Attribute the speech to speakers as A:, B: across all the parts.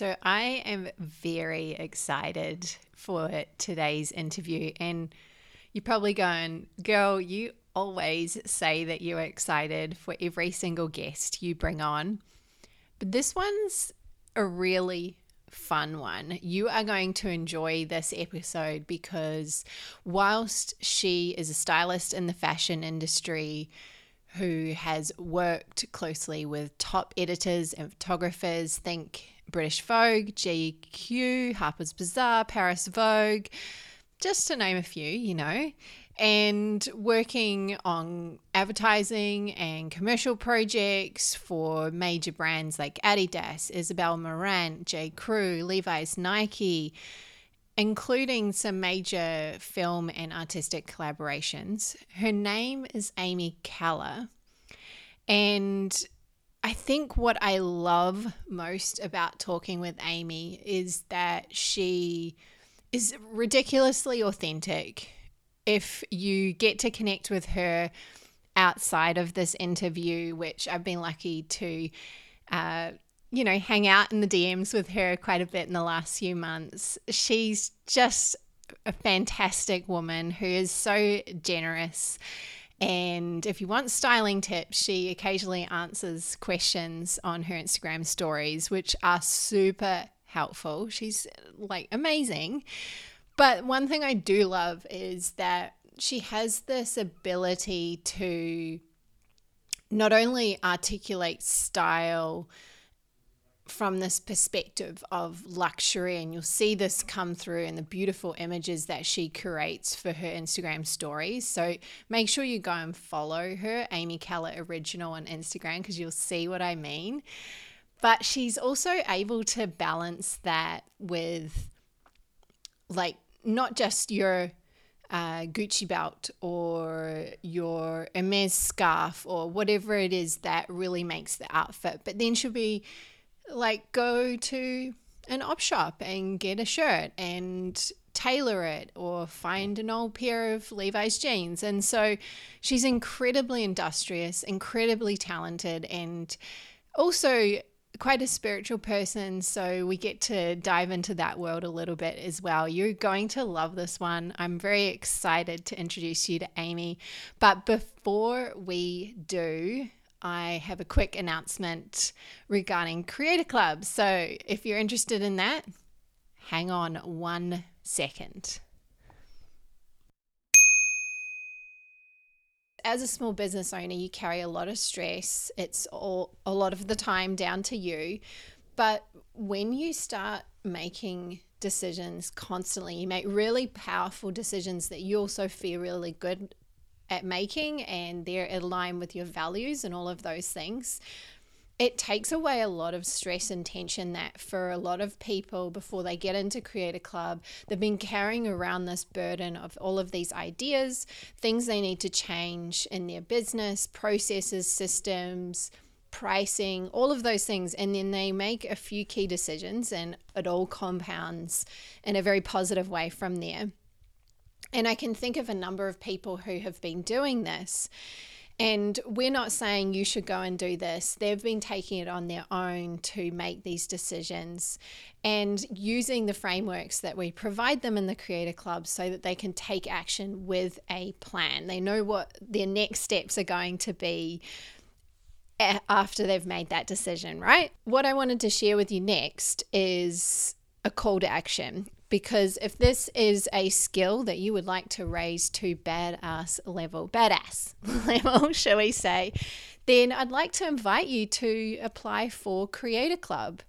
A: So, I am very excited for today's interview. And you're probably going, girl, you always say that you're excited for every single guest you bring on. But this one's a really fun one. You are going to enjoy this episode because, whilst she is a stylist in the fashion industry, who has worked closely with top editors and photographers. Think British Vogue, GQ, Harper's Bazaar, Paris Vogue, just to name a few, you know, and working on advertising and commercial projects for major brands like Adidas, Isabel Marant, J. Crew, Levi's, Nike, including some major film and artistic collaborations. Her name is Amy Keller. And I think what I love most about talking with Amy is that she is ridiculously authentic. If you get to connect with her outside of this interview, which I've been lucky to, uh, you know, hang out in the DMs with her quite a bit in the last few months, she's just a fantastic woman who is so generous and if you want styling tips, she occasionally answers questions on her Instagram stories, which are super helpful. She's like amazing. But one thing I do love is that she has this ability to not only articulate style from this perspective of luxury, and you'll see this come through in the beautiful images that she curates for her Instagram stories. So make sure you go and follow her, Amy Keller Original, on Instagram, because you'll see what I mean. But she's also able to balance that with, like, not just your uh, Gucci belt or your Hermes scarf or whatever it is that really makes the outfit, but then she'll be like go to an op shop and get a shirt and tailor it or find an old pair of Levi's jeans. And so she's incredibly industrious, incredibly talented, and also quite a spiritual person. So we get to dive into that world a little bit as well. You're going to love this one. I'm very excited to introduce you to Amy. But before we do, I have a quick announcement regarding Creator Club. So if you're interested in that, hang on one second. As a small business owner, you carry a lot of stress. It's all a lot of the time down to you. But when you start making decisions constantly, you make really powerful decisions that you also feel really good at making and they're aligned with your values and all of those things, it takes away a lot of stress and tension that for a lot of people before they get into Creator Club, they've been carrying around this burden of all of these ideas, things they need to change in their business, processes, systems, pricing, all of those things. And then they make a few key decisions and it all compounds in a very positive way from there. And I can think of a number of people who have been doing this. And we're not saying you should go and do this. They've been taking it on their own to make these decisions and using the frameworks that we provide them in the Creator Club so that they can take action with a plan. They know what their next steps are going to be after they've made that decision, right? What I wanted to share with you next is a call to action because if this is a skill that you would like to raise to badass level, badass level, shall we say, then I'd like to invite you to apply for Creator Club.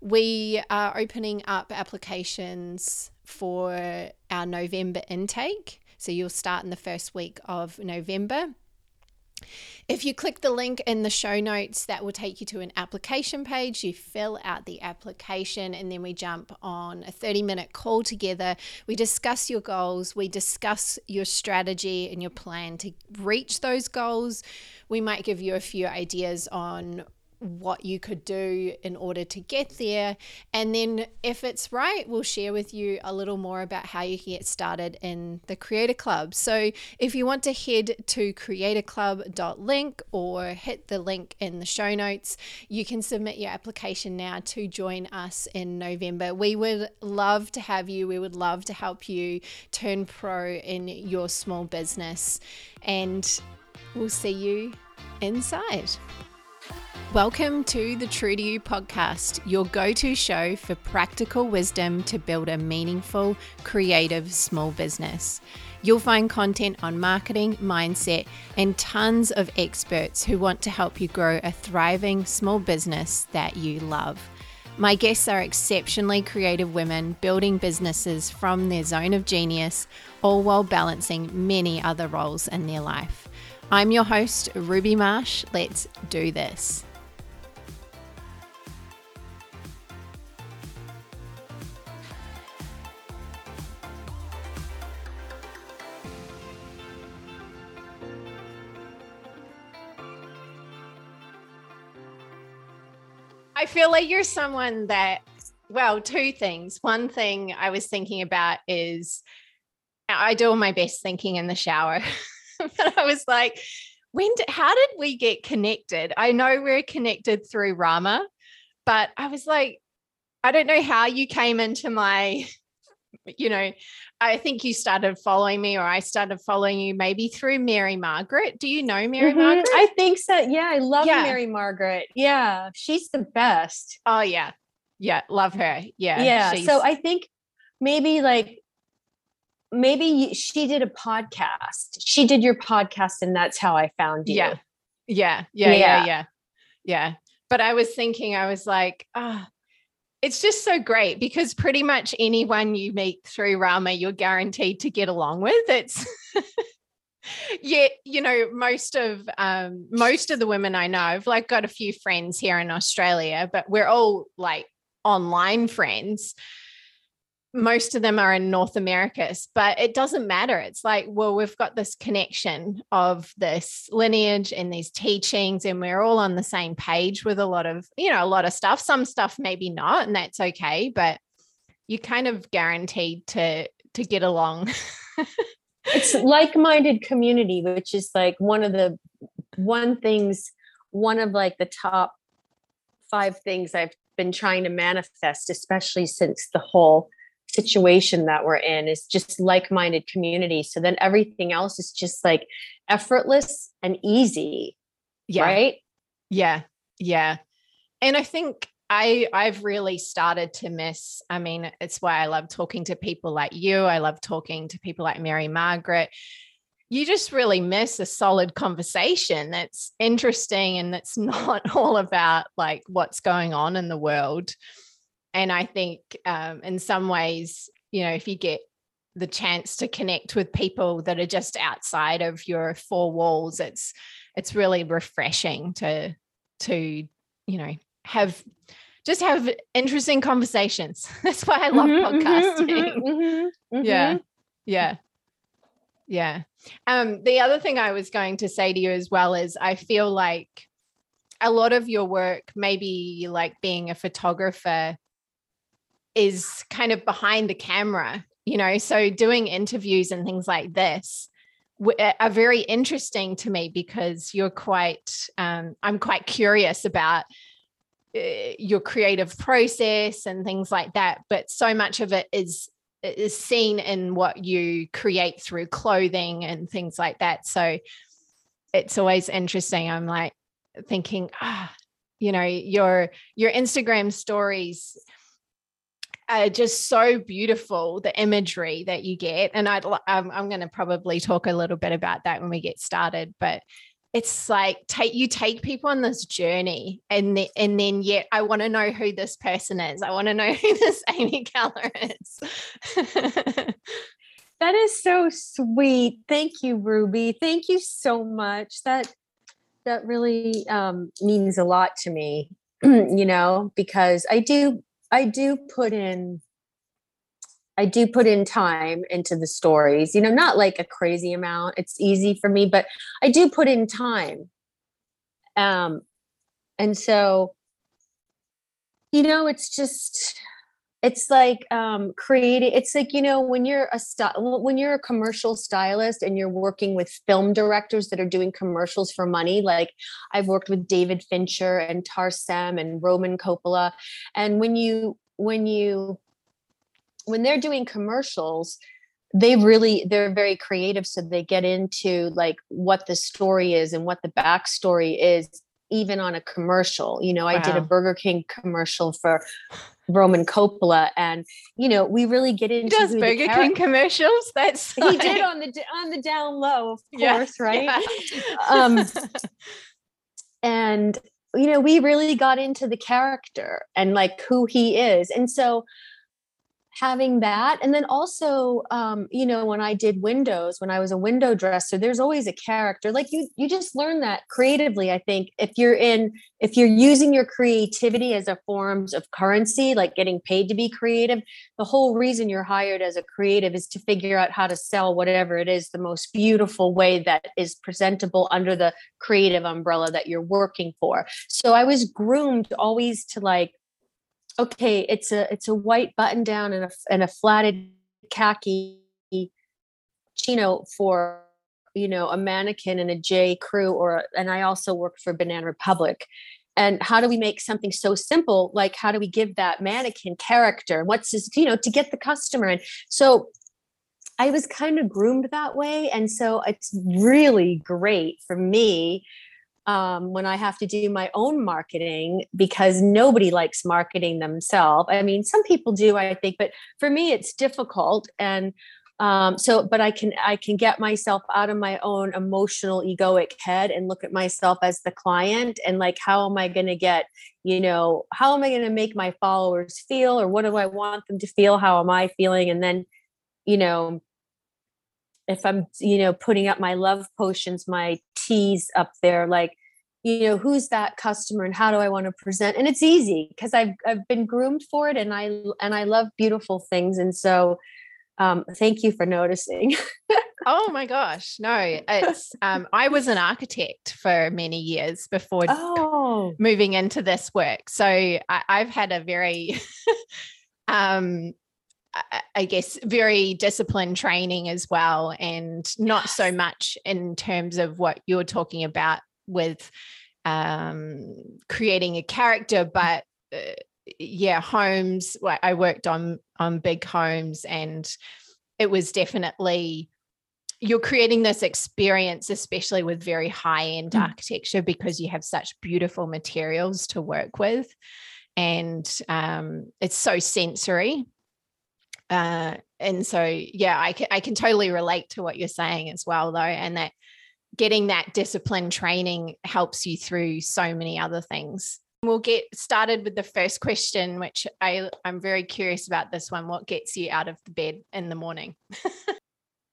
A: We are opening up applications for our November intake. So you'll start in the first week of November. If you click the link in the show notes, that will take you to an application page. You fill out the application, and then we jump on a 30 minute call together. We discuss your goals, we discuss your strategy and your plan to reach those goals. We might give you a few ideas on what you could do in order to get there. And then, if it's right, we'll share with you a little more about how you can get started in the Creator Club. So, if you want to head to creatorclub.link or hit the link in the show notes, you can submit your application now to join us in November. We would love to have you, we would love to help you turn pro in your small business. And we'll see you inside. Welcome to the True to You podcast, your go to show for practical wisdom to build a meaningful, creative small business. You'll find content on marketing, mindset, and tons of experts who want to help you grow a thriving small business that you love. My guests are exceptionally creative women building businesses from their zone of genius, all while balancing many other roles in their life. I'm your host, Ruby Marsh. Let's do this. I feel like you're someone that, well, two things. One thing I was thinking about is I do all my best thinking in the shower. but I was like, when did, how did we get connected? I know we're connected through Ra Ma, but I was like, I don't know how you came into my, you know, I think you started following me or I started following you maybe through Mary Margaret. Do you know Mary mm-hmm. Margaret?
B: I think so. Yeah, I love yeah. Mary Margaret. Yeah, she's the best.
A: Oh, yeah. Yeah, love her. Yeah.
B: Yeah. So I think maybe like, maybe she did a podcast. She did your podcast, and that's how I found you.
A: Yeah. Yeah. Yeah. Yeah. Yeah. Yeah. yeah. But I was thinking, I was like, ah, oh, it's just so great because pretty much anyone you meet through Ra Ma, you're guaranteed to get along with. It's yeah, you know, most of um, most of the women I know, I've like got a few friends here in Australia, but we're all like online friends most of them are in North America, but it doesn't matter. It's like, well, we've got this connection of this lineage and these teachings, and we're all on the same page with a lot of, you know, a lot of stuff. Some stuff maybe not, and that's okay, but you kind of guaranteed to to get along.
B: it's like-minded community, which is like one of the one things, one of like the top five things I've been trying to manifest, especially since the whole situation that we're in is just like-minded community so then everything else is just like effortless and easy
A: yeah.
B: right?
A: Yeah. Yeah. And i think i i've really started to miss i mean it's why i love talking to people like you. I love talking to people like mary margaret. You just really miss a solid conversation that's interesting and that's not all about like what's going on in the world and I think um, in some ways, you know, if you get the chance to connect with people that are just outside of your four walls, it's it's really refreshing to to you know have just have interesting conversations. That's why I love mm-hmm, mm-hmm podcasting. Mm-hmm, mm-hmm, yeah, yeah, yeah. Um, the other thing I was going to say to you as well is I feel like a lot of your work, maybe like being a photographer, is kind of behind the camera, you know, so doing interviews and things like this are very interesting to me because you're quite, um, I'm quite curious about uh, your creative process and things like that. But so much of it is is seen in what you create through clothing and things like that. So it's always interesting. I'm like thinking, ah, you know, your your Instagram stories are just so beautiful the imagery that you get. And I'd um, I'm going to probably talk a little bit about that when we get started but it's like take you take people on this journey and the, and then yet I want to know who this person is. I want to know who this Amy Keller is.
B: That is so sweet. Thank you Ruby. Thank you so much. That that really um, means a lot to me you know because I do I do put in I do put in time into the stories, you know, not like a crazy amount. It's easy for me, but I do put in time. Um and so you know it's just it's like um creating it's like you know when you're a style when you're a commercial stylist and you're working with film directors that are doing commercials for money like i've worked with david fincher and tarsem and roman coppola and when you when you when they're doing commercials they really they're very creative so they get into like what the story is and what the backstory is even on a commercial you know wow. i did a burger king commercial for roman coppola and you know we really get into
A: he does burger king commercials that's
B: he did on the on the down low of course yeah, right yeah. um and you know we really got into the character and like who he is and so having that and then also um, you know when i did windows when i was a window dresser there's always a character like you you just learn that creatively i think if you're in if you're using your creativity as a forms of currency like getting paid to be creative the whole reason you're hired as a creative is to figure out how to sell whatever it is the most beautiful way that is presentable under the creative umbrella that you're working for. So i was groomed always to like okay, it's a it's a white button down and a and a flatted khaki chino for you know a mannequin and a J Crew or and I also worked for Banana Republic. And how do we make something so simple? Like how do we give that mannequin character? What's his, you know, to get the customer And So I was kind of groomed that way. And so it's really great for me um, when I have to do my own marketing because nobody likes marketing themselves. I mean, some people do, I think, but for me, it's difficult. And um, so, but I can I can get myself out of my own emotional egoic head and look at myself as the client and like, how am I going to get, you know, how am I going to make my followers feel, or what do I want them to feel? How am I feeling? And then, you know, if I'm, you know, putting up my love potions, my teas up there, like, you know, who's that customer and how do I want to present? And it's easy because I've I've been groomed for it and I and I love beautiful things. And so um, thank you for noticing.
A: oh my gosh. No, it's um, I was an architect for many years before oh. moving into this work. So I, I've had a very um I guess very disciplined training as well, and not so much in terms of what you're talking about with um, creating a character, but uh, yeah, homes. I worked on on big homes, and it was definitely you're creating this experience, especially with very high end mm. architecture, because you have such beautiful materials to work with, and um, it's so sensory uh, and so, yeah, I can, I can totally relate to what you're saying as well, though. And that getting that discipline training helps you through so many other things. We'll get started with the first question, which I, I'm very curious about this one. What gets you out of the bed in the morning?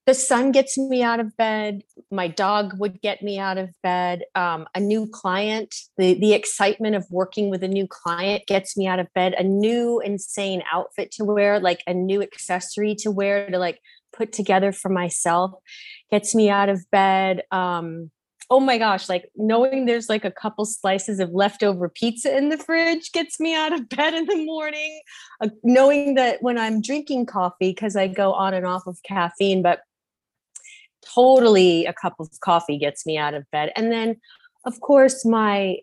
B: the sun gets me out of bed. My dog would get me out of bed. Um, a new client the, the excitement of working with a new client gets me out of bed. A new insane outfit to wear like a new accessory to wear to like put together for myself gets me out of bed. Um, oh my gosh, like knowing there's like a couple slices of leftover pizza in the fridge gets me out of bed in the morning. Uh, knowing that when I'm drinking coffee, because I go on and off of caffeine, but totally a cup of coffee gets me out of bed. And then, of course, my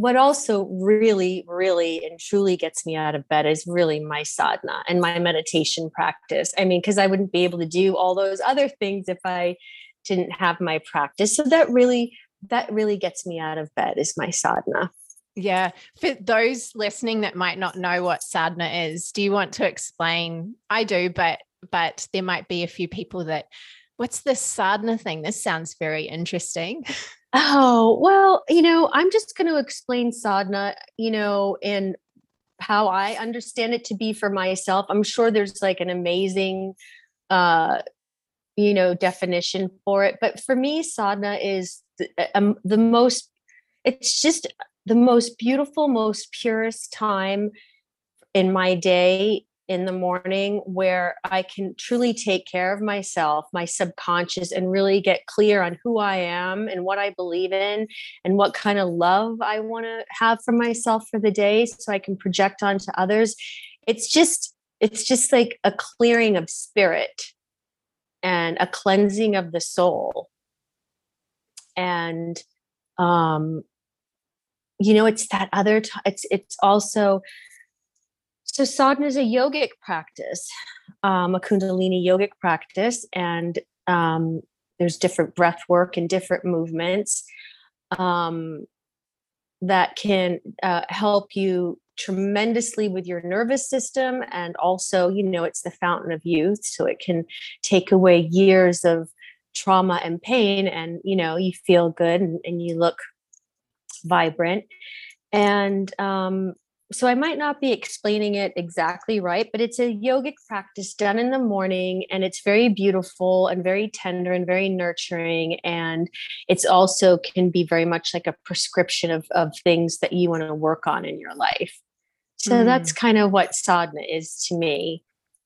B: what also really, really and truly gets me out of bed is really my sadhana and my meditation practice. I mean, because I wouldn't be able to do all those other things if I didn't have my practice. So that really, that really gets me out of bed is my sadhana.
A: Yeah. For those listening that might not know what sadhana is, do you want to explain? I do, but but there might be a few people that What's this sadhana thing? This sounds very interesting.
B: Oh, well, you know, I'm just going to explain sadhana, you know, in how I understand it to be for myself. I'm sure there's like an amazing uh you know definition for it, but for me sadhana is the, um, the most it's just the most beautiful, most purest time in my day in the morning where I can truly take care of myself, my subconscious, and really get clear on who I am and what I believe in and what kind of love I want to have for myself for the day so I can project onto others. It's just, it's just like a clearing of spirit and a cleansing of the soul. And um you know it's that other it's it's also so sadhana is a yogic practice um, a kundalini yogic practice and um, there's different breath work and different movements um, that can uh, help you tremendously with your nervous system and also you know it's the fountain of youth so it can take away years of trauma and pain and you know you feel good and, and you look vibrant. And um, so I might not be explaining it exactly right, but it's a yogic practice done in the morning and it's very beautiful and very tender and very nurturing. And it's also can be very much like a prescription of, of things that you want to work on in your life. So mm. that's kind of what sadhana is to me.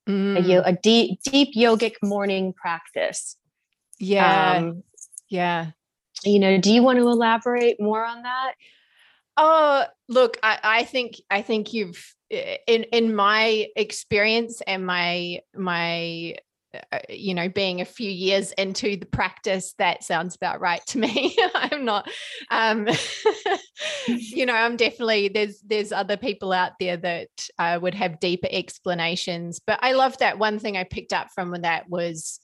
B: Mm. A, a, deep, deep yogic morning practice.
A: Yeah. Um, yeah.
B: You know, do you want to elaborate more on that?
A: Oh, look, I, I think I think you've in in my experience and my my uh, you know being a few years into the practice that sounds about right to me. I'm not um you know i'm definitely there's there's other people out there that uh, would have deeper explanations but i love that one thing i picked up from that was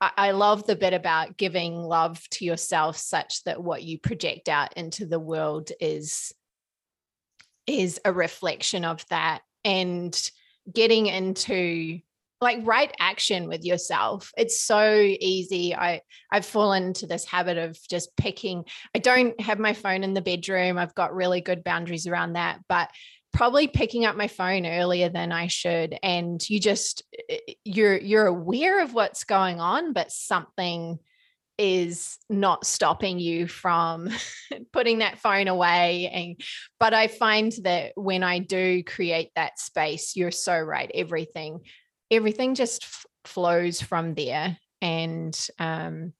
A: I love the bit about giving love to yourself such that what you project out into the world is is a reflection of that. And getting into like right action with yourself. It's so easy. I i've fallen into this habit of just picking. I don't have my phone in the bedroom. I've got really good boundaries around that but probably picking up my phone earlier than I should and you just eh, eh, you're you're aware of what's going on but something is not stopping you from putting that phone away and but I find that when I do create that space you're so right everything everything just f- flows from there and um,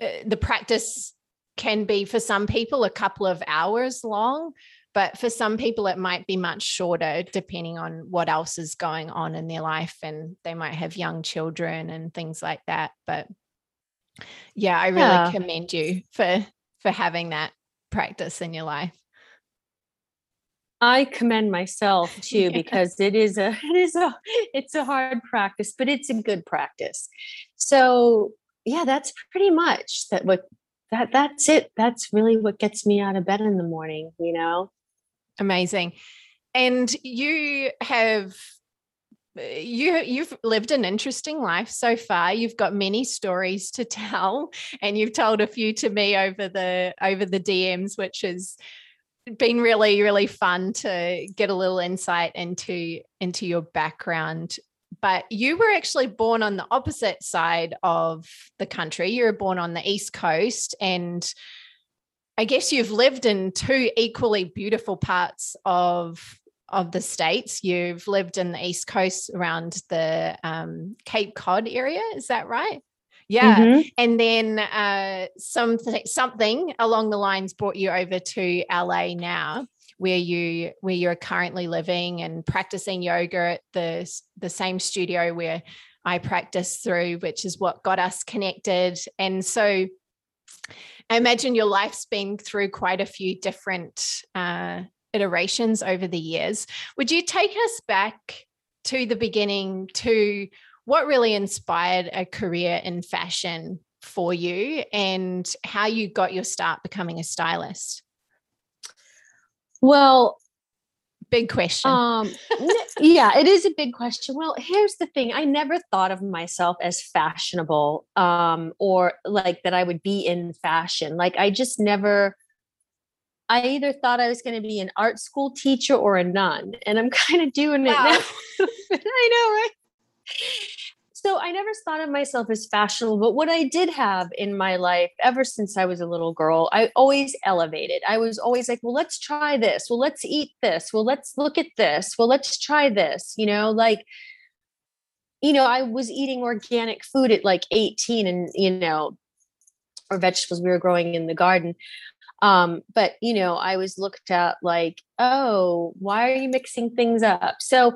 A: eh, the practice can be for some people a couple of hours long but for some people, it might be much shorter, depending on what else is going on in their life. And they might have young children and things like that. But yeah, I really yeah. commend you for for having that practice in your life.
B: I commend myself too yeah. because it is a it is a it's a hard practice, but it's a good practice. So yeah, that's pretty much that what that that's it. That's really what gets me out of bed in the morning, you know.
A: Amazing. And you have uh, you you've lived an interesting life so far. You've got many stories to tell and you've told a few to me over the over the DMs which has been really really fun to get a little insight into into your background. But you were actually born on the opposite side of the country. You were born on the east coast and I guess you've lived in two equally beautiful parts of of the states. You've lived in the East Coast around the um, Cape Cod area. Is that right? Yeah, mm-hmm. and then uh, something something along the lines brought you over to LA now, where you where you're currently living and practicing yoga at the the same studio where I practice through, which is what got us connected. And so I imagine your life's been through quite a few different uh, iterations over the years. Would you take us back to the beginning to what really inspired a career in fashion for you and how you got your start becoming a stylist?
B: Well,
A: big question. Um,
B: yeah, it is a big question. Well, here's the thing: I never thought of myself as fashionable, um, or like that I would be in fashion. Like I just never. I either thought I was going to be an art school teacher or a nun, and I'm kind of doing wow. it now. I know, right? So I never thought of myself as fashionable, but what I did have in my life ever since I was a little girl, I always elevated. I was always like, well, let's try this. Well, let's eat this. Well, let's look at this. Well, let's try this. You know, like, you know, I was eating organic food at like 18 and, you know, or vegetables we were growing in the garden. Um, but, you know, I was looked at like, oh, why are you mixing things up? So,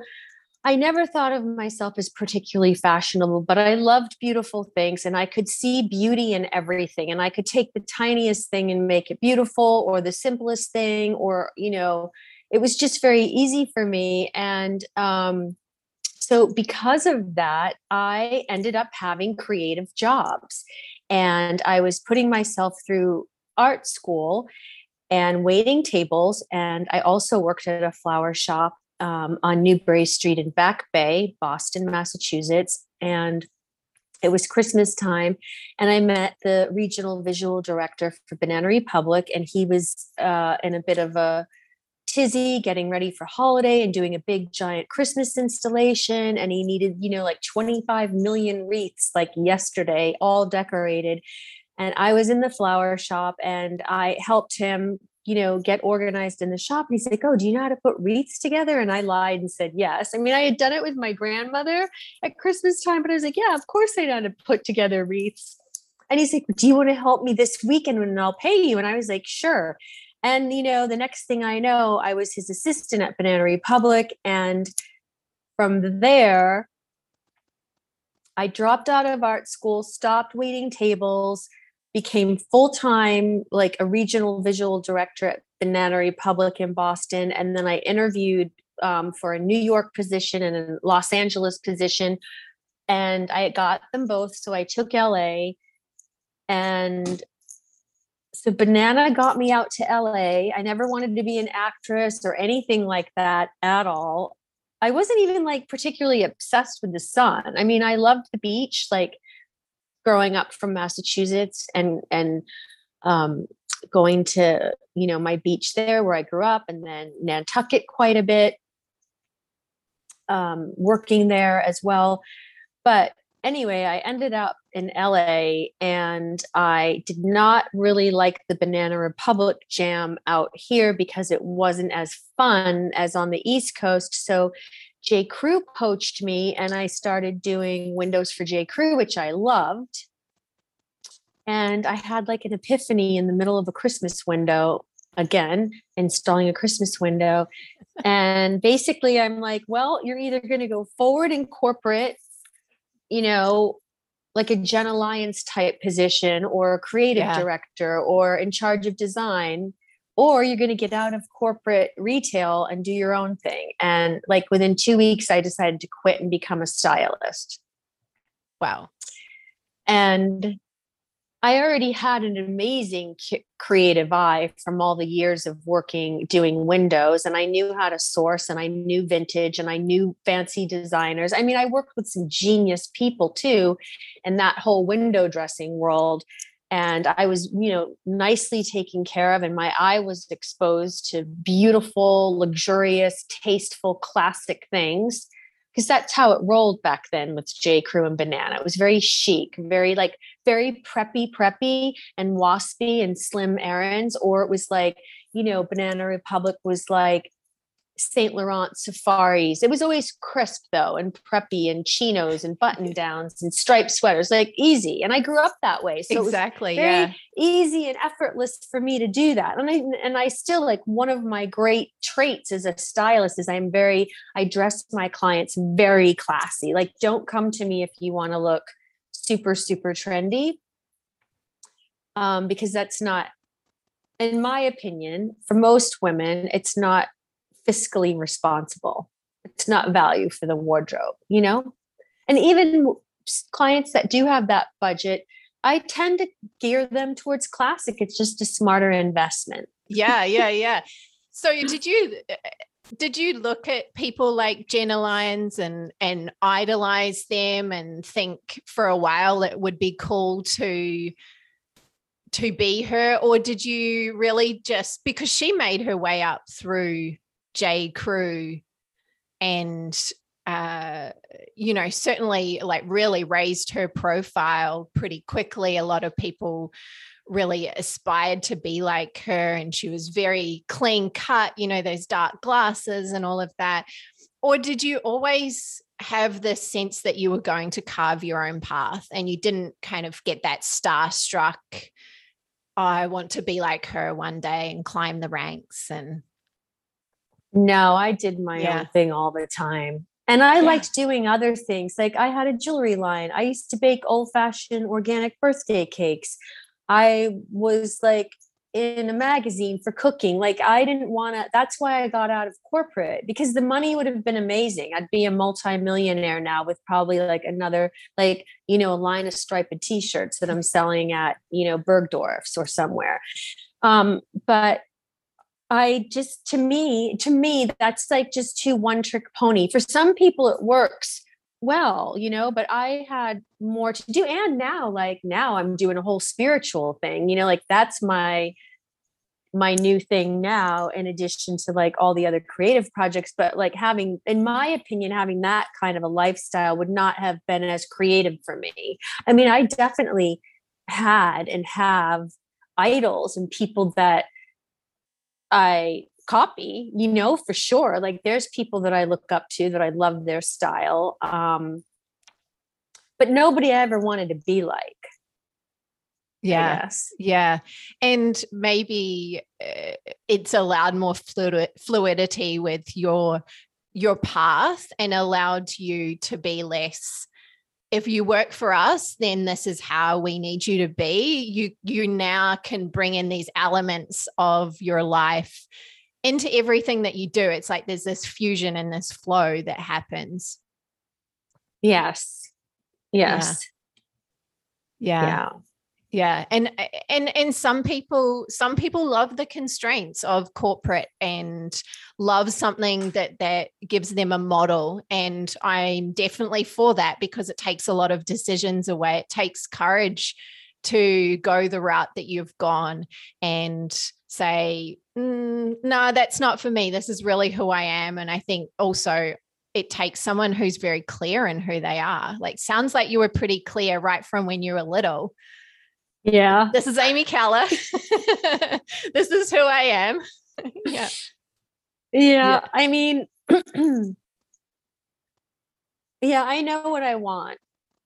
B: I never thought of myself as particularly fashionable, but I loved beautiful things and I could see beauty in everything. And I could take the tiniest thing and make it beautiful or the simplest thing, or, you know, it was just very easy for me. And um, so, because of that, I ended up having creative jobs. And I was putting myself through art school and waiting tables. And I also worked at a flower shop um, on Newbury Street in Back Bay, Boston, Massachusetts. And it was Christmas time, and I met the regional visual director for Banana Republic, and he was uh, in a bit of a tizzy getting ready for holiday and doing a big giant Christmas installation. And he needed, you know, like 25 million wreaths like yesterday, all decorated. And I was in the flower shop and I helped him you know, get organized in the shop. And he's like, Oh, do you know how to put wreaths together? And I lied and said, Yes. I mean, I had done it with my grandmother at Christmas time, but I was like, Yeah, of course I know how to put together wreaths. And he's like, Do you want to help me this weekend and I'll pay you? And I was like, Sure. And, you know, the next thing I know, I was his assistant at Banana Republic. And from there, I dropped out of art school, stopped waiting tables, became full time, like a regional visual director at Banana Republic in Boston. And then I interviewed um, for a New York position and a Los Angeles position. And I got them both. So I took LA. And so Banana got me out to LA. I never wanted to be an actress or anything like that at all. I wasn't even like particularly obsessed with the sun. I mean, I loved the beach. Like growing up from Massachusetts and and um, going to you know my beach there where I grew up, and then Nantucket quite a bit, um, working there as well. But anyway, I ended up in LA and I did not really like the Banana Republic jam out here because it wasn't as fun as on the East Coast. So J. Crew poached me and I started doing windows for J. Crew, which I loved. And I had like an epiphany in the middle of a Christmas window again, installing a Christmas window. and basically, I'm like, well, you're either going to go forward in corporate, you know, like a Jenna Lyons type position or a creative yeah. director or in charge of design or you're going to get out of corporate retail and do your own thing. And like within two weeks, I decided to quit and become a stylist.
A: Wow.
B: And I already had an amazing creative eye from all the years of working doing windows, and I knew how to source, and I knew vintage, and I knew fancy designers. I mean, I worked with some genius people too in that whole window dressing world and I was, you know, nicely taken care of, and my eye was exposed to beautiful, luxurious, tasteful, classic things because that's how it rolled back then with J. Crew and Banana. It was very chic, very like very preppy, preppy, and waspy and slim errands, or it was like, you know, Banana Republic was like Saint Laurent safaris. It was always crisp though, and preppy, and chinos, and button downs, and striped sweaters, like easy. And I grew up that way,
A: so exactly, yeah,
B: easy and effortless for me to do that. And I and I still like one of my great traits as a stylist is I'm very I dress my clients very classy. Like, don't come to me if you want to look super super trendy, um, because that's not in my opinion, for most women, it's not fiscally responsible. It's not value for the wardrobe, you know? And even clients that do have that budget, I tend to gear them towards classic. It's just a smarter investment.
A: Yeah, yeah, yeah. So did you eh, eh, did you look at people like Jenna Lyons and and idolize them and think for a while it would be cool to to be her or did you really just because she made her way up through J. Crew and uh, you know, certainly like really raised her profile pretty quickly. A lot of people really aspired to be like her, and she was very clean cut, you know, those dark glasses and all of that. Or did you always have the sense that you were going to carve your own path and you didn't kind of get that starstruck? I want to be like her one day and climb the ranks and
B: no, I did my yeah. own thing all the time. And I yeah. liked doing other things. Like I had a jewelry line. I used to bake old fashioned organic birthday cakes. I was like in a magazine for cooking. Like I didn't want to, that's why I got out of corporate because the money would have been amazing. I'd be a multimillionaire now with probably like another, like, you know, a line of striped t-shirts that I'm selling at, you know, Bergdorf's or somewhere. Um, but I just to me to me that's like just too one trick pony. For some people it works well, you know, but I had more to do. And now like now I'm doing a whole spiritual thing, you know, like that's my my new thing now in addition to like all the other creative projects. But like having in my opinion having that kind of a lifestyle would not have been as creative for me. I mean i definitely had and have idols and people that I copy, you know, for sure. Like there's people that I look up to that I love their style. Um, but nobody I ever wanted to be like.
A: Yeah. Yeah. And maybe uh, it's allowed more fluid, fluidity with your your path and allowed you to be less if you work for us then this is how we need you to be. You you now can bring in these elements of your life into everything that you do. It's like there's this fusion and this flow that happens.
B: Yes. Yes.
A: Yeah, yeah. yeah yeah and and and some people some people love the constraints of corporate and love something that that gives them a model and i'm definitely for that because it takes a lot of decisions away. It takes courage to go the route that you've gone and say mm, no that's not for me. This is really who i am. And i think also it takes someone who's very clear in who they are. Like sounds like you were pretty clear right from when you were little
B: yeah.
A: This is Amy Keller. this is who I am.
B: yeah. yeah. Yeah. I mean, yeah, I know what I want.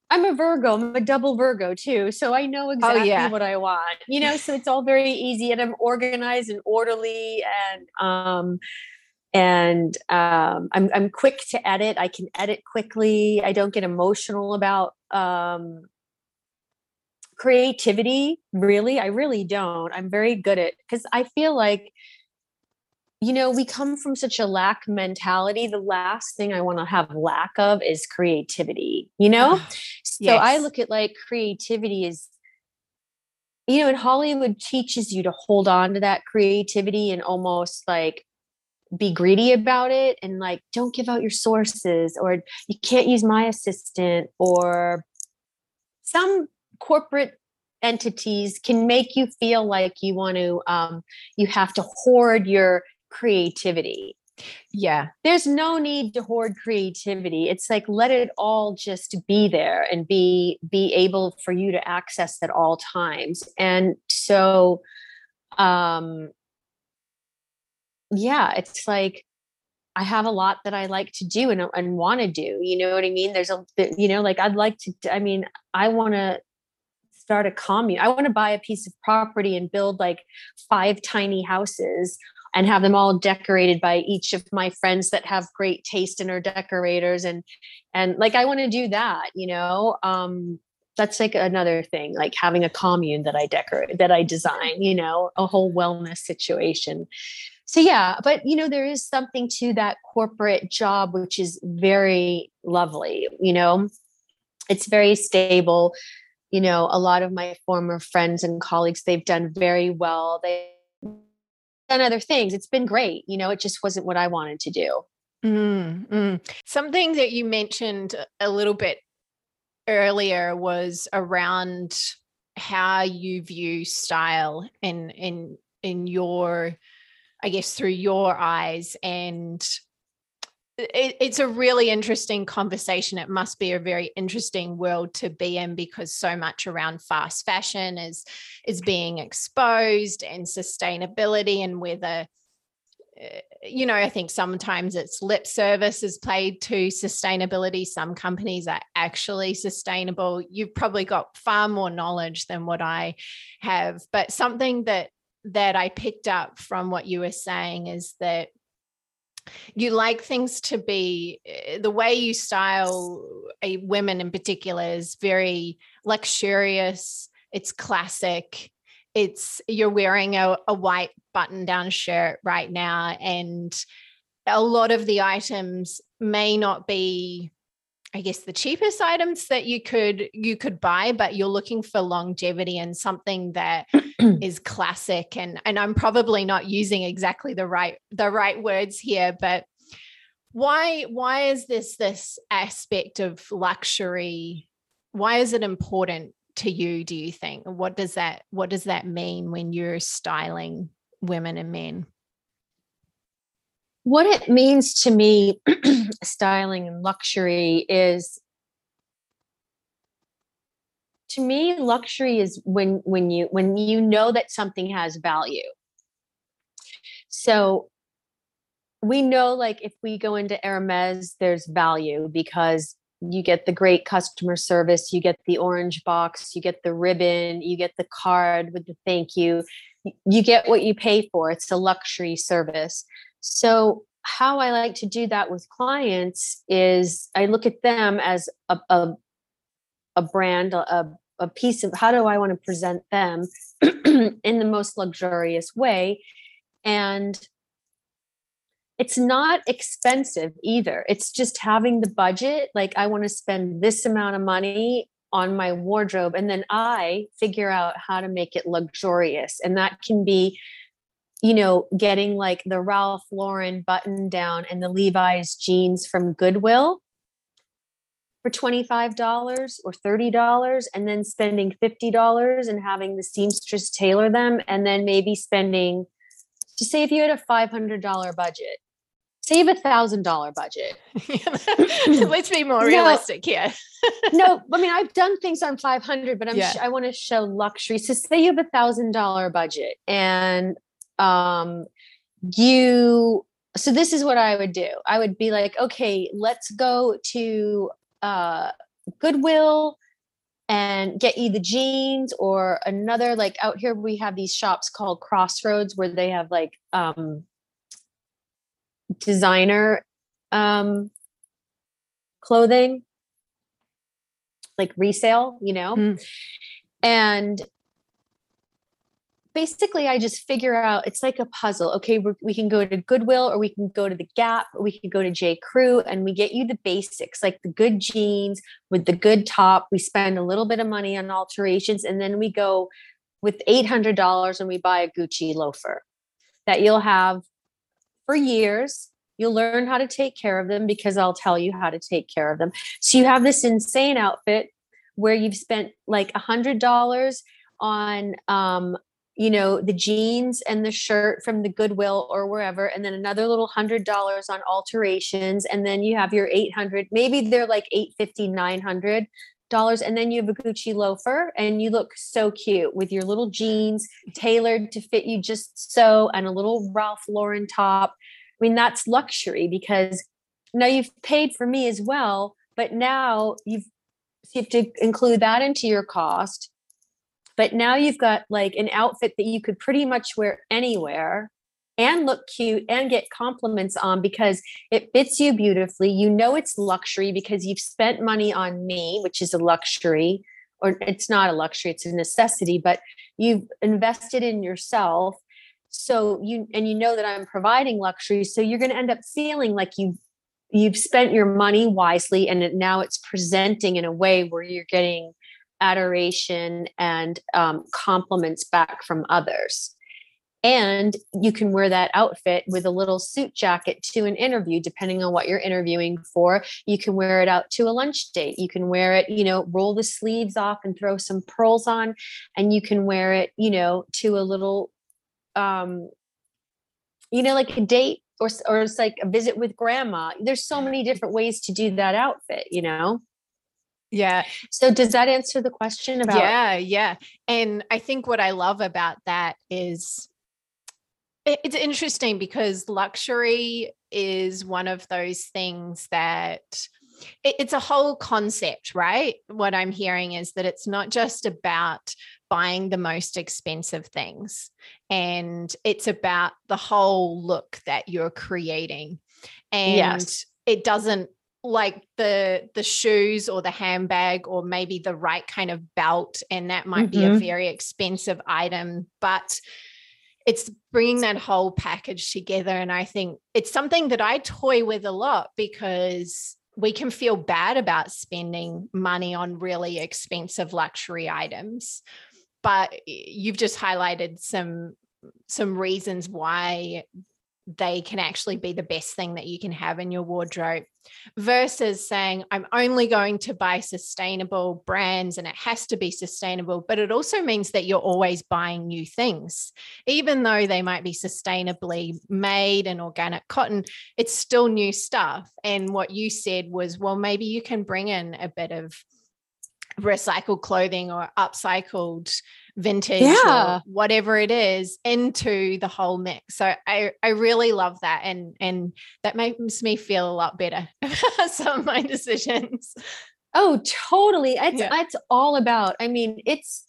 B: I'm a Virgo. I'm a double Virgo too. So I know exactly oh, yeah. what I want. You know, so it's all very easy and I'm organized and orderly and um and um I'm I'm quick to edit. I can edit quickly. I don't get emotional about um creativity really? I really don't. I'm very good at because i feel like you know we come from such a lack mentality. The last thing i want to have lack of is creativity you know? Ah, so yes. i look at like creativity is you know in hollywood teaches you to hold on to that creativity and almost like be greedy about it and like don't give out your sources or you can't use my assistant or some corporate entities can make you feel like you want to um, you have to hoard your creativity
A: yeah
B: there's no need to hoard creativity it's like let it all just be there and be be able for you to access at all times and so um yeah it's like I have a lot that I like to do and, and want to do. You know what I mean? There's a, you know, like I'd like to, I mean, I want to start a commune. I want to buy a piece of property and build like five tiny houses and have them all decorated by each of my friends that have great taste and are decorators and and like I want to do that, you know. Um that's like another thing, like having a commune that I decorate that I design, you know, a whole wellness situation. So yeah, but you know, there is something to that corporate job which is very lovely, you know. It's very stable you know a lot of my former friends and colleagues they've done very well. They've done other things. It's been great you know it just wasn't what i wanted to do.
A: Mm-hmm. something that you mentioned a little bit earlier was around how you view style in in in your i guess through your eyes and it, it's a really interesting conversation. It must be a very interesting world to be in because so much around fast fashion is is being exposed and sustainability and whether eh, you know, I think sometimes it's lip service is played to sustainability. Some companies are actually sustainable. You've probably got far more knowledge than what I have. But something that that I picked up from what you were saying is that you like things to be eh, the way you style a women in particular is very luxurious it's classic it's you're wearing a, a white button down shirt right now and a lot of the items may not be I guess the cheapest items that you could you could buy, but you're looking for longevity and something that is classic. And and I'm probably not using exactly the right the right words here, but why why is this this aspect of luxury? Why is it important to you? Do you think? What does that what does that mean when you're styling women and men?
B: what it means to me styling and luxury is to me luxury is when when you when you know that something has value. So we know like if we go into Hermes there's value because you get the great customer service you get the orange box you get the ribbon you get the card with the thank you. You get what you pay for. It's a luxury service. So how I like to do that with clients is I look at them as a, a, a brand, a, a piece of how do I want to present them in the most luxurious way. And it's not expensive either. It's just having the budget. Like, I want to spend this amount of money on my wardrobe, and then I figure out how to make it luxurious. And that can be you know, getting like the Ralph Lauren button down and the Levi's jeans from Goodwill for $25 or $30 and then spending $50 and having the seamstress tailor them and then maybe spending just say if you had a $500 budget save a thousand dollar budget.
A: Let's be more realistic here.
B: No i mean i've done things on 500 but i'm yeah. i want to show luxury. So say you have a thousand dollar budget and um, you so this is what i would do i would be like okay let's go to uh, goodwill and get you the jeans or another like out here we have these shops called crossroads where they have like um designer um clothing like resale you know mm. and basically I just figure out it's like a puzzle. Okay, we can go to Goodwill or we can go to the Gap or we can go to J. Crew and we get you the basics like the good jeans with the good top. We spend a little bit of money on alterations and then we go with $800 and we buy a Gucci loafer that you'll have for years. You'll learn how to take care of them because I'll tell you how to take care of them. So you have this insane outfit where you've spent like a hundred dollars on um, you know the jeans and the shirt from the goodwill or wherever and then another little hundred dollars on alterations and then you have your 800 maybe they're like 850 900 dollars and then you have a gucci loafer and you look so cute with your little jeans tailored to fit you just so and a little ralph lauren top. I mean that's luxury because now you've paid for me as well but now you've you have to include that into your cost but now you've got like an outfit that you could pretty much wear anywhere and look cute and get compliments on because it fits you beautifully. You know it's luxury because you've spent money on me, which is a luxury, or it's not a luxury, it's a necessity, but you've invested in yourself. So you and you know that I'm providing luxury. So you're going to end up feeling like you've you've spent your money wisely and it, now it's presenting in a way where you're getting adoration and um, compliments back from others. And you can wear that outfit with a little suit jacket to an interview, depending on what you're interviewing for. You can wear it out to a lunch date. You can wear it, you know, roll the sleeves off and throw some pearls on. And you can wear it, you know, to a little, um, you know, like a date or or it's like a visit with grandma. There's so many different ways to do that outfit, you know.
A: Yeah.
B: So does that answer the question about
A: Yeah, yeah. And I think what I love about that is it's interesting because luxury is one of those things that it's a whole concept, right? What I'm hearing is that it's not just about buying the most expensive things, and it's about the whole look that you're creating. And yes. it doesn't like the the shoes or the handbag or maybe the right kind of belt and that might mm-hmm. be a mm-hmm. very expensive item but it's bringing that whole package together and i think it's something that i toy with a lot because we can feel bad about spending money on really expensive luxury items but you've just highlighted some some reasons why they can actually be the best thing that you can have in your wardrobe versus saying i'm only going to buy sustainable brands and it has to be sustainable but it also means that you're always buying new things. Even though they might be sustainably made and organic cotton it's still new stuff. And what you said was well maybe you can bring in a bit of recycled clothing or upcycled vintage yeah. whatever it is into the whole mix. So I, I really love that. And and that makes me feel a lot better some of my decisions.
B: Oh, totally. It's yeah. it's all about, I mean, it's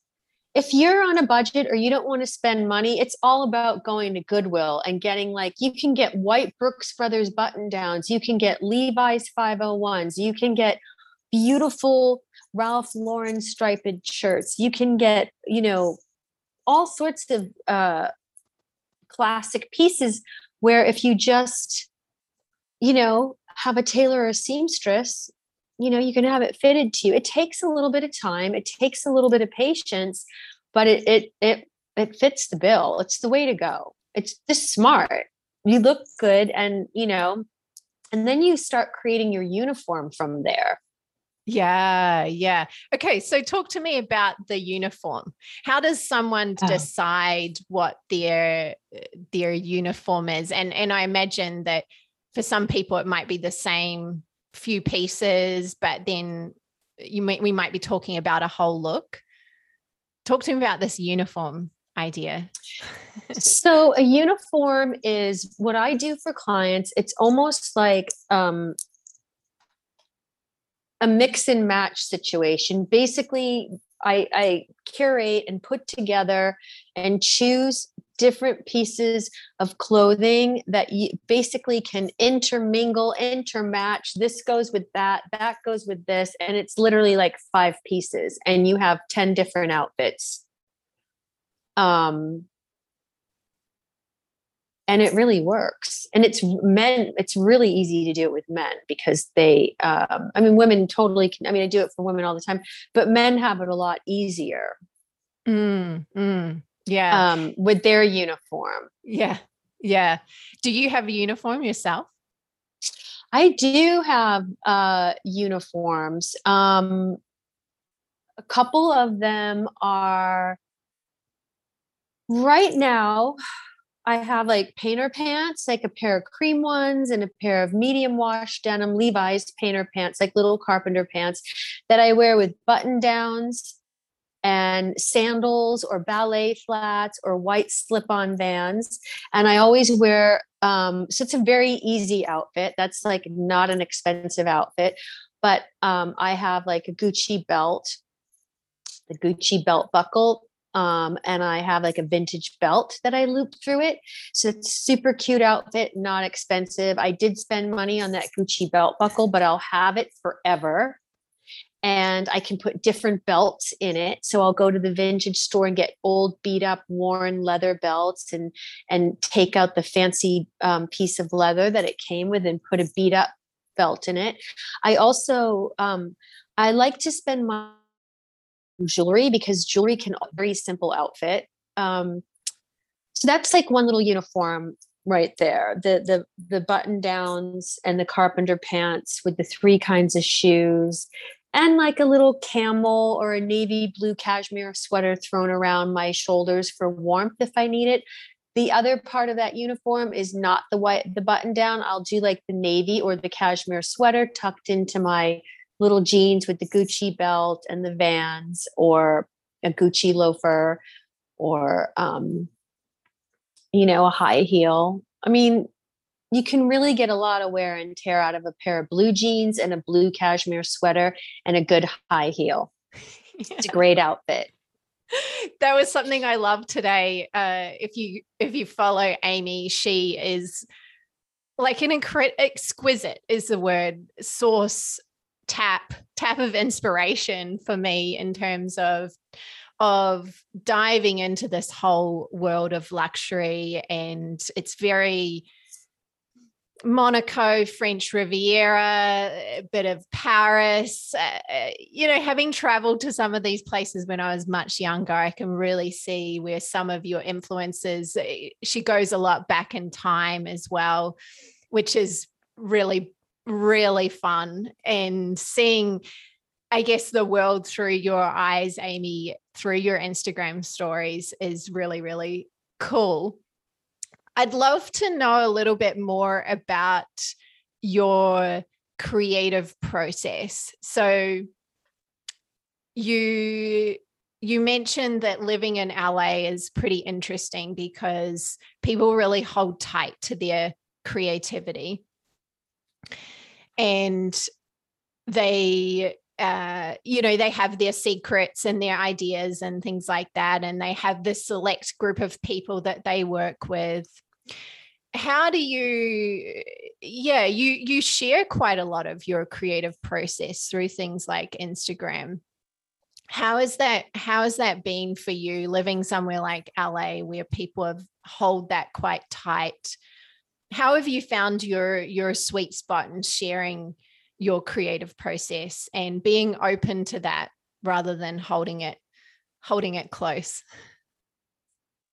B: if you're on a budget or you don't want to spend money, it's all about going to Goodwill and getting like you can get white Brooks Brothers button downs, you can get Levi's 501s, you can get beautiful Ralph Lauren striped shirts. You can get, you know, all sorts of uh, classic pieces where if you just, you know, have a tailor or a seamstress, you know, you can have it fitted to you. It takes a little bit of time. It takes a little bit of patience, but it it it it fits the bill. It's the way to go. It's just smart. You look good, and you know, and then you start creating your uniform from there
A: yeah, yeah. Okay, so talk to me about the uniform. How does someone oh. decide what their their uniform is? And and I imagine that for some people it might be the same few pieces, but then you might we might be talking about a whole look. Talk to me about this uniform idea.
B: so a uniform is what I do for clients. It's almost like um, a mix and match situation. Basically, I, I curate and put together and choose different pieces of clothing that you basically can intermingle, intermatch. This goes with that, that goes with this. And it's literally like five pieces, and you have 10 different outfits. Um, and it really works. And it's men it's really easy to do it with men because they um, i mean women totally can i mean i do it for women all the time but men have it a lot easier.
A: Mm, mm, yeah.
B: Um, with their uniform.
A: Yeah. Yeah. Do you have a uniform yourself?
B: I do have uh, uniforms. Um, a couple of them are right now I have like painter pants, like a pair of cream ones and a pair of medium wash denim Levi's painter pants, like little carpenter pants that I wear with button downs and sandals or ballet flats or white slip on vans. And I always wear, um, so it's a very easy outfit. That's like not an expensive outfit, but um, I have like a Gucci belt, the Gucci belt buckle um, and I have like a vintage belt that I loop through it. So it's super cute outfit, not expensive. I did spend money on that Gucci belt buckle, but I'll have it forever. And I can put different belts in it. So I'll go to the vintage store and get old, beat up, worn leather belts and and take out the fancy um, piece of leather that it came with and put a beat up belt in it. I also um, I like to spend my jewelry because jewelry can very simple outfit. Um, so that's like one little uniform right there. The the the button downs and the carpenter pants with the three kinds of shoes and like a little camel or a navy blue cashmere sweater thrown around my shoulders for warmth if I need it. the other part of that uniform is not the white the button down i'll do like the navy or the cashmere sweater tucked into my little jeans with the gucci belt and the vans or a gucci loafer or um you know a high heel i mean you can really get a lot of wear and tear out of a pair of blue jeans and a blue cashmere sweater and a good high heel yeah. it's a great outfit
A: that was something I love today. Uh, if you if you follow Amy, she is like an exquisite is the word source tap tap of inspiration for me in terms of of diving into this whole world of luxury and it's very Monaco, French Riviera, a bit of Paris. Uh, uh, you know, having traveled to some of these places when I was much younger, I can really see where some of your influences, uh, she goes a lot back in time as well, which is really, really fun. And seeing, I guess, the world through your eyes, Amy, through your Instagram stories is really, really cool. I'd love to know a little bit more about your creative process. So you you mentioned that living in LA is pretty interesting because people really hold tight to their creativity. And they uh, you know, they have their secrets and their ideas and things like that. And they have this select group of people that they work with how do you yeah you you share quite a lot of your creative process through things like instagram how is that how has that been for you living somewhere like la where people have hold that quite tight how have you found your your sweet spot in sharing your creative process and being open to that rather than holding it holding it close?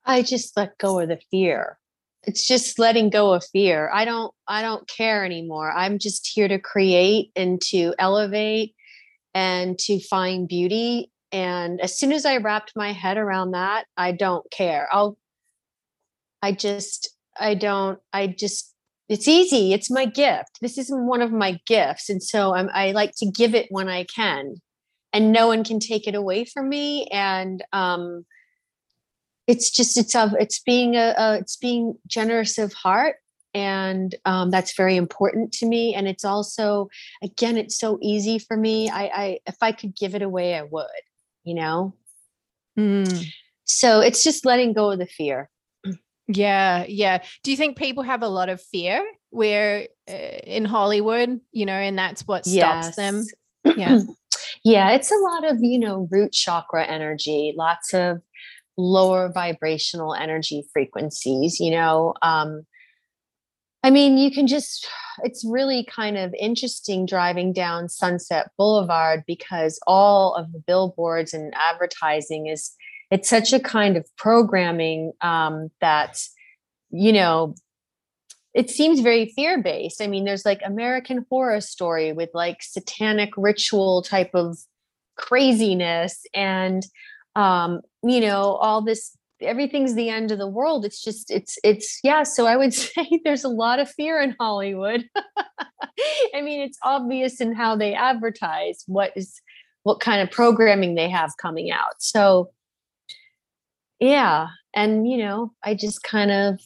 B: I just let go of the fear. It's just letting go of fear. I don't i don't care anymore. I'm just here to create and to elevate and to find beauty. And as soon as i wrapped my head around that i don't care. I'll i just i don't i just it's easy it's my gift. This isn't one of my gifts and so I'm, i like to give it when i can. And no one can take it away from me and um it's just it's of it's being a, a it's being generous of heart and um, that's very important to me and it's also again it's so easy for me. I i if i could give it away i would you know? Mm. so it's just letting go of the fear
A: yeah yeah. Do you think people have a lot of fear where uh, in hollywood you know and that's what stops yes. them
B: yeah. Yeah it's a lot of you know root chakra energy lots of lower vibrational energy frequencies you know um i mean you can just it's really kind of interesting driving down sunset boulevard because all of the billboards and advertising is it's such a kind of programming um that you know it seems very fear based i mean there's like american horror story with like satanic ritual type of craziness and um you know all this everything's the end of the world. It's just it's it's yeah so i would say there's a lot of fear in hollywood. I mean it's obvious in how they advertise what is what kind of programming they have coming out. So yeah and you know i just kind of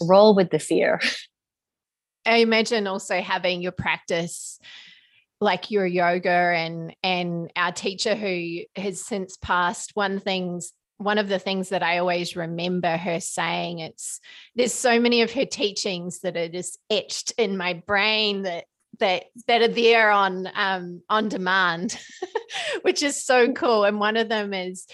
B: roll with the fear
A: i imagine also having your practice like your yoga and and our teacher who has since passed one things one of the things that I always remember her saying it's there's so many of her teachings that are just etched in my brain that that that are there on um, on demand, which is so cool. And one of them is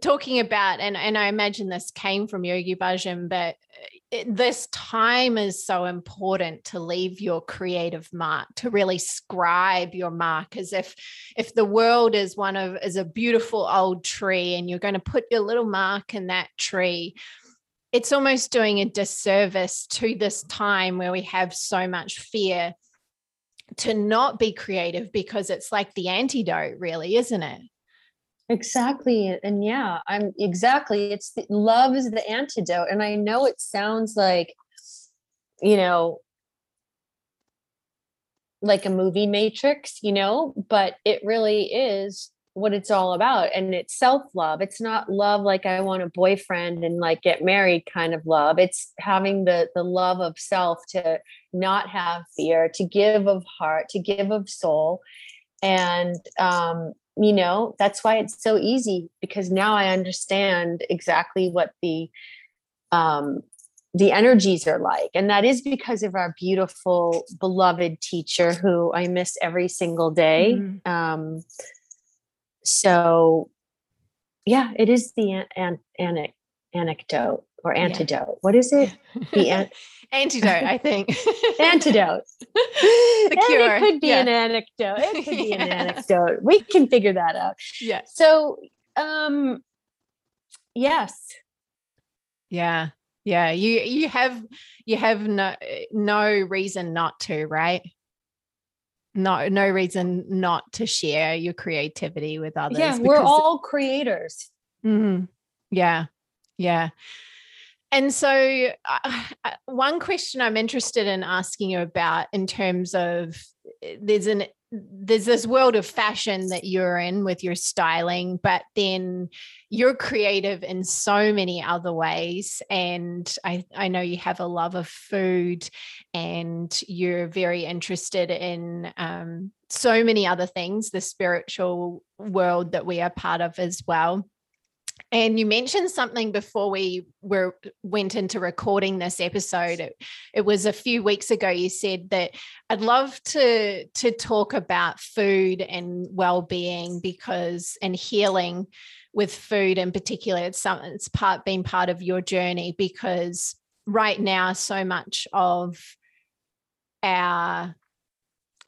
A: talking about, and and I imagine this came from Yogi Bhajan, but eh, it, this time is so important to leave your creative mark to really scribe your mark as if if the world is one of is a beautiful old tree and you're going to put your little mark in that tree it's almost doing a disservice to this time where we have so much fear to not be creative because it's like the antidote really isn't it
B: Exactly. And yeah, I'm exactly. It's the, love is the antidote. And I know it sounds like, you know, like a movie matrix, you know, but it really is what it's all about. And it's self love. It's not love like I want a boyfriend and like get married kind of love. It's having the the love of self to not have fear, to give of heart, to give of soul. And um, you know, that's why it's so easy because now I understand exactly what the um the energies are like. And that is because of our beautiful, beloved teacher who I miss every single day. Mm-hmm. Um, so, yeah, it is the an- an- an- anecdote or antidote. Yeah. What is it?
A: The an- antidote, I think.
B: antidote. the cure. And it could be yeah. an anecdote. It could be yeah. an anecdote. We can figure that out.
A: Yeah.
B: So, um, yes.
A: Yeah yeah you you have you have no no reason not to right no no reason not to share your creativity with others
B: yeah we're all creators
A: mm-hmm. yeah yeah and so uh, one question i'm interested in asking you about in terms of eh, there's an there's this world of fashion that you're in with your styling, but then you're creative in so many other ways. And I, I know you have a love of food and you're very interested in um, so many other things, the spiritual world that we are part of as well. And you mentioned something before we were went into recording this episode. It, it, was a few weeks ago. You said that I'd love to to talk about food and well-being because and healing with food in particular. It's something it's part been part of your journey because right now so much of our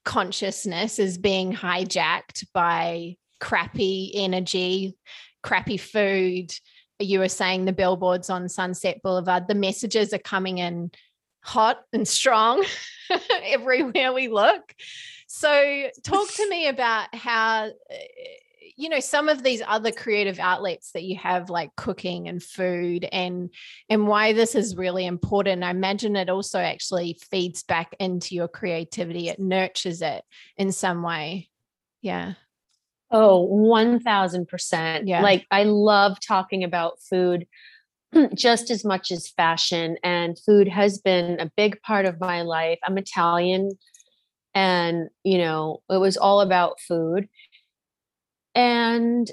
A: consciousness is being hijacked by crappy energy crappy food. You were saying the billboards on Sunset Boulevard, the messages are coming in hot and strong everywhere we look. So, talk to me about how, eh, you know, some of these other creative outlets that you have, like cooking and food, and and why this is really important. I imagine it also actually feeds back into your creativity. It nurtures it in some way. Yeah.
B: Oh, 1000%. Yeah. Like, I love talking about food just as much as fashion. And food has been a big part of my life. I'm Italian, and, you know, it was all about food. And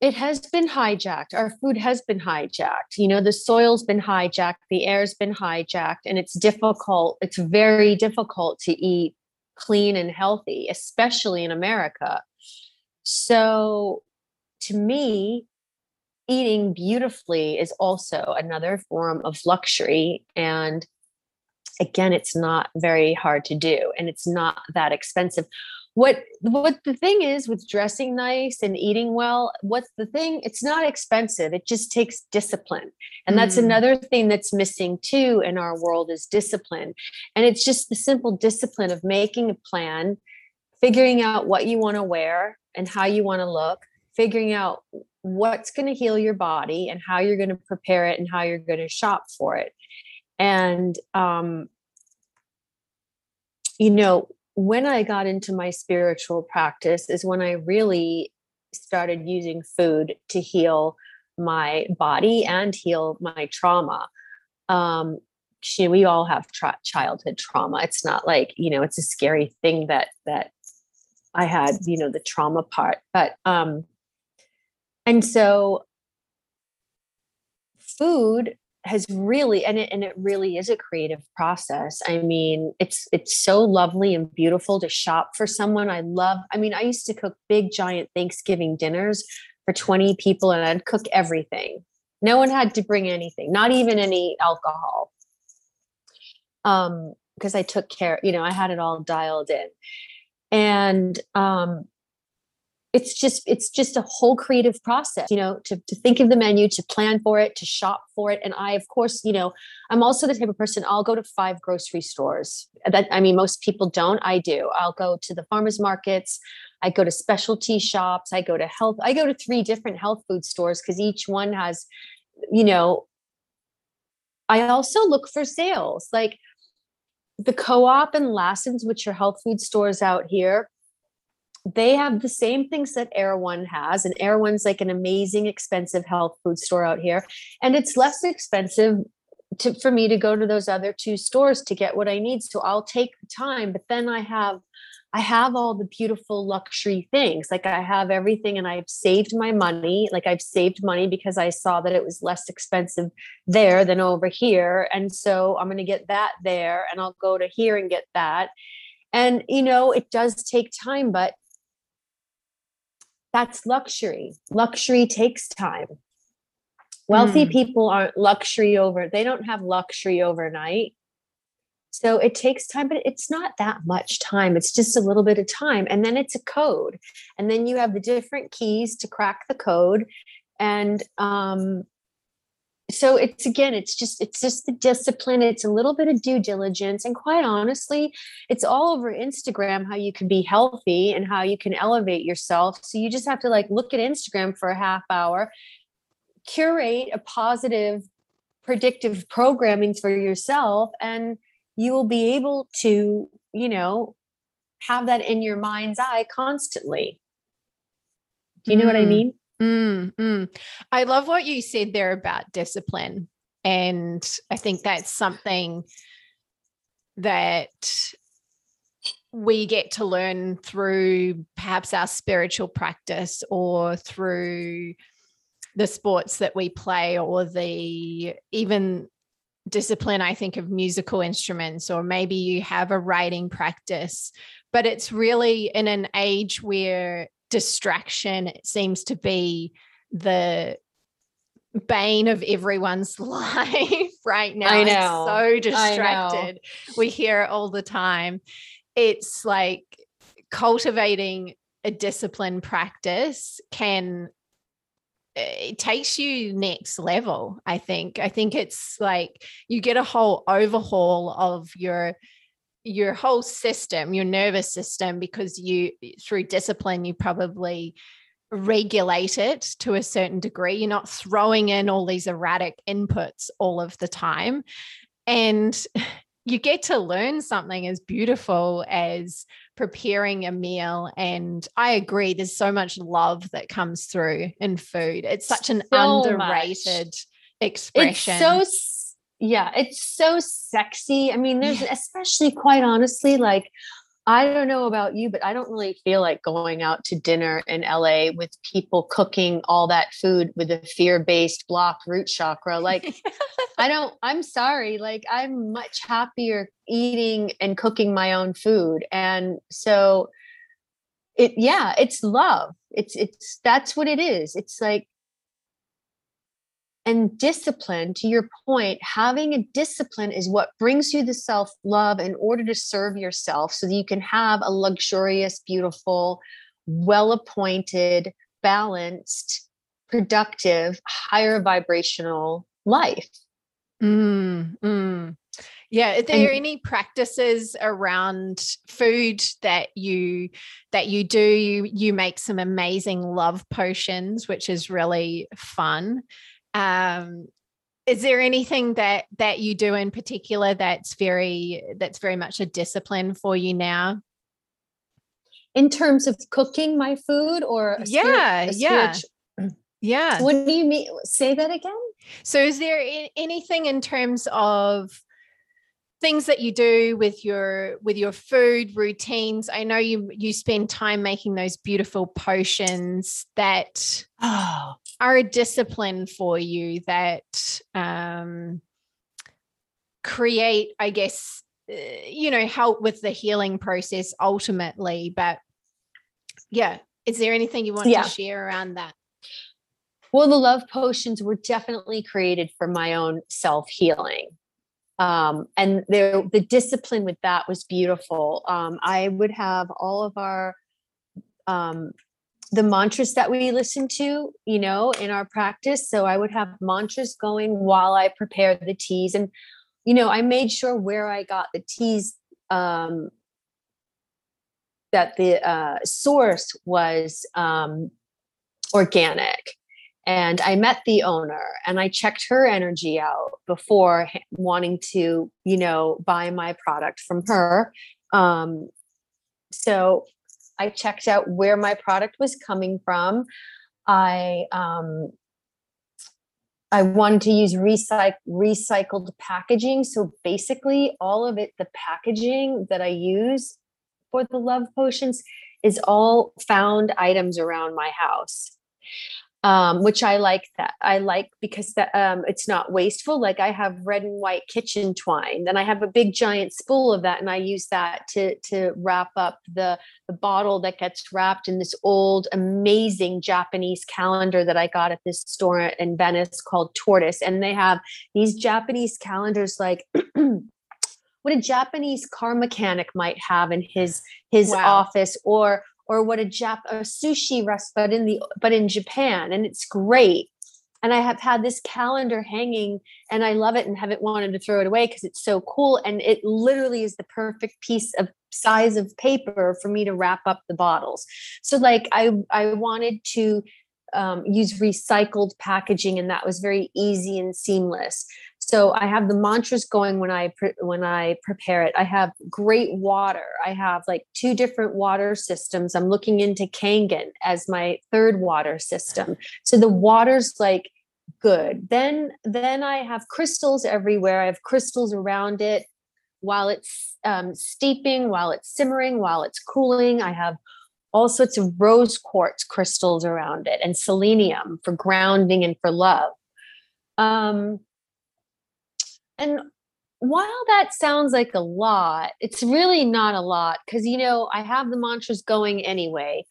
B: it has been hijacked. Our food has been hijacked. You know, the soil's been hijacked, the air's been hijacked, and it's difficult. It's very difficult to eat clean and healthy, especially in America. So to me, eating beautifully is also another form of luxury. And again, it's not very hard to do and it's not that expensive. What what the thing is with dressing nice and eating well, what's the thing? It's not expensive. It just takes discipline. And that's mm. another thing that's missing too in our world is discipline. And it's just the simple discipline of making a plan, figuring out what you want to wear, and how you want to look, figuring out what's going to heal your body and how you're going to prepare it and how you're going to shop for it. And, um, you know, when I got into my spiritual practice is when I really started using food to heal my body and heal my trauma. Um, we all have tra- childhood trauma. It's not like you know, it's a scary thing that that I had, you know, the trauma part. But um and so food has really and it and it really is a creative process. I mean, it's it's so lovely and beautiful to shop for someone. I love, I mean, I used to cook big giant Thanksgiving dinners for 20 people and I'd cook everything. No one had to bring anything, not even any alcohol. Um, because I took care, you know, I had it all dialed in and um it's just it's just a whole creative process you know to, to think of the menu to plan for it to shop for it. And i of course you know i'm also the type of person i'll go to five grocery stores. That i mean most people don't i do. I'll go to the farmers markets i go to specialty shops i go to health i go to three different health food stores because each one has you know i also look for sales. Like the co-op and Lassen's, which are health food stores out here, they have the same things that Erewhon has, and Erewhon's like an amazing, expensive health food store out here, and it's less expensive to, for me to go to those other two stores to get what I need. So I'll take the time, but then I have I have all the beautiful luxury things. Like I have everything and I've saved my money. Like I've saved money because I saw that it was less expensive there than over here. And so I'm going to get that there and I'll go to here and get that. And, you know, it does take time, but that's luxury. Luxury takes time. Wealthy mm. people aren't luxury over, they don't have luxury overnight. So it takes time, but it's not that much time. It's just a little bit of time. And then it's a code. And then you have the different keys to crack the code. And um, so it's again, it's just, it's just the discipline. It's a little bit of due diligence. And quite honestly, it's all over Instagram how you can be healthy and how you can elevate yourself. So you just have to like look at Instagram for a half hour, curate a positive predictive programming for yourself and you will be able to, you know, have that in your mind's eye constantly. Do you know mm. what I mm. mean?
A: Mm, mm. I love what you said there about discipline. And I think that's something that we get to learn through perhaps our spiritual practice or through the sports that we play or the even discipline, I think, of musical instruments, or maybe you have a writing practice. But it's really in an age where distraction seems to be the bane of everyone's life right now.
B: I know.
A: It's so distracted. We hear it all the time. It's like cultivating a discipline practice can it takes you next level i think. I think it's like you get a whole overhaul of your your whole system your nervous system because you through discipline you probably regulate it to a certain degree. You're not throwing in all these erratic inputs all of the time. And you get to learn something as beautiful as preparing a meal. And I agree, there's so much love that comes through in food. It's such an so underrated much. expression.
B: It's so, yeah, it's so sexy. I mean, there's yeah. especially quite honestly, like, I don't know about you, but I don't really feel like going out to dinner in LA with people cooking all that food with a fear based block root chakra. Like, I don't, I'm sorry. Like, I'm much happier eating and cooking my own food. And so, it, yeah, it's love. It's, it's, that's what it is. It's like, and discipline to your point having a discipline is what brings you the self love in order to serve yourself so that you can have a luxurious beautiful well appointed balanced productive higher vibrational life.
A: Mm, mm. yeah are there and, any practices around food that you that you do? You you make some amazing love potions which is really fun um, is there anything that that you do in particular that's very that's very much a discipline for you now?
B: In terms of cooking my food or
A: yeah, yeah. Yeah.
B: What do you mean? Say that again.
A: So, is there anything in terms of things that you do with your with your food routines i know you you spend time making those beautiful potions that oh. are a discipline for you that um, create i guess uh, you know help with the healing process ultimately but yeah is there anything you want yeah. to share around that
B: well the love potions were definitely created for my own self healing um, and there, the discipline with that was beautiful. Um, I would have all of our um, the mantras that we listen to, you know, in our practice. So I would have mantras going while I prepared the teas. And, you know, I made sure where I got the teas um, that the uh, source was um, organic. And I met the owner and I checked her energy out before wanting to, you know, buy my product from her. Um, so I checked out where my product was coming from. I um, I wanted to use recyc- recycled packaging. So basically, all of it, the packaging that I use for the love potions is all found items around my house um, which I like that. I like because that um, it's not wasteful. Like I have red and white kitchen twine, then I have a big giant spool of that, and I use that to to wrap up the the bottle that gets wrapped in this old amazing Japanese calendar that I got at this store in Venice called Tortoise, and they have these Japanese calendars like. what a Japanese car mechanic might have in his his wow. office or or what a Jap a sushi restaurant in the but in Japan and it's great. And I have had this calendar hanging and I love it and haven't wanted to throw it away because it's so cool. And it literally is the perfect piece of size of paper for me to wrap up the bottles. So like I I wanted to um, use recycled packaging and that was very easy and seamless so i have the mantras going when i pre- when i prepare it. I have great water. I have like two different water systems. I'm looking into kangen as my third water system. So the water's like good. Then then i have crystals everywhere. I have crystals around it while it's um, steeping while it's simmering while it's cooling. I have all sorts of rose quartz crystals around it and selenite for grounding and for love. Um, and while that sounds like a lot, it's really not a lot because, you know, I have the mantras going anyway.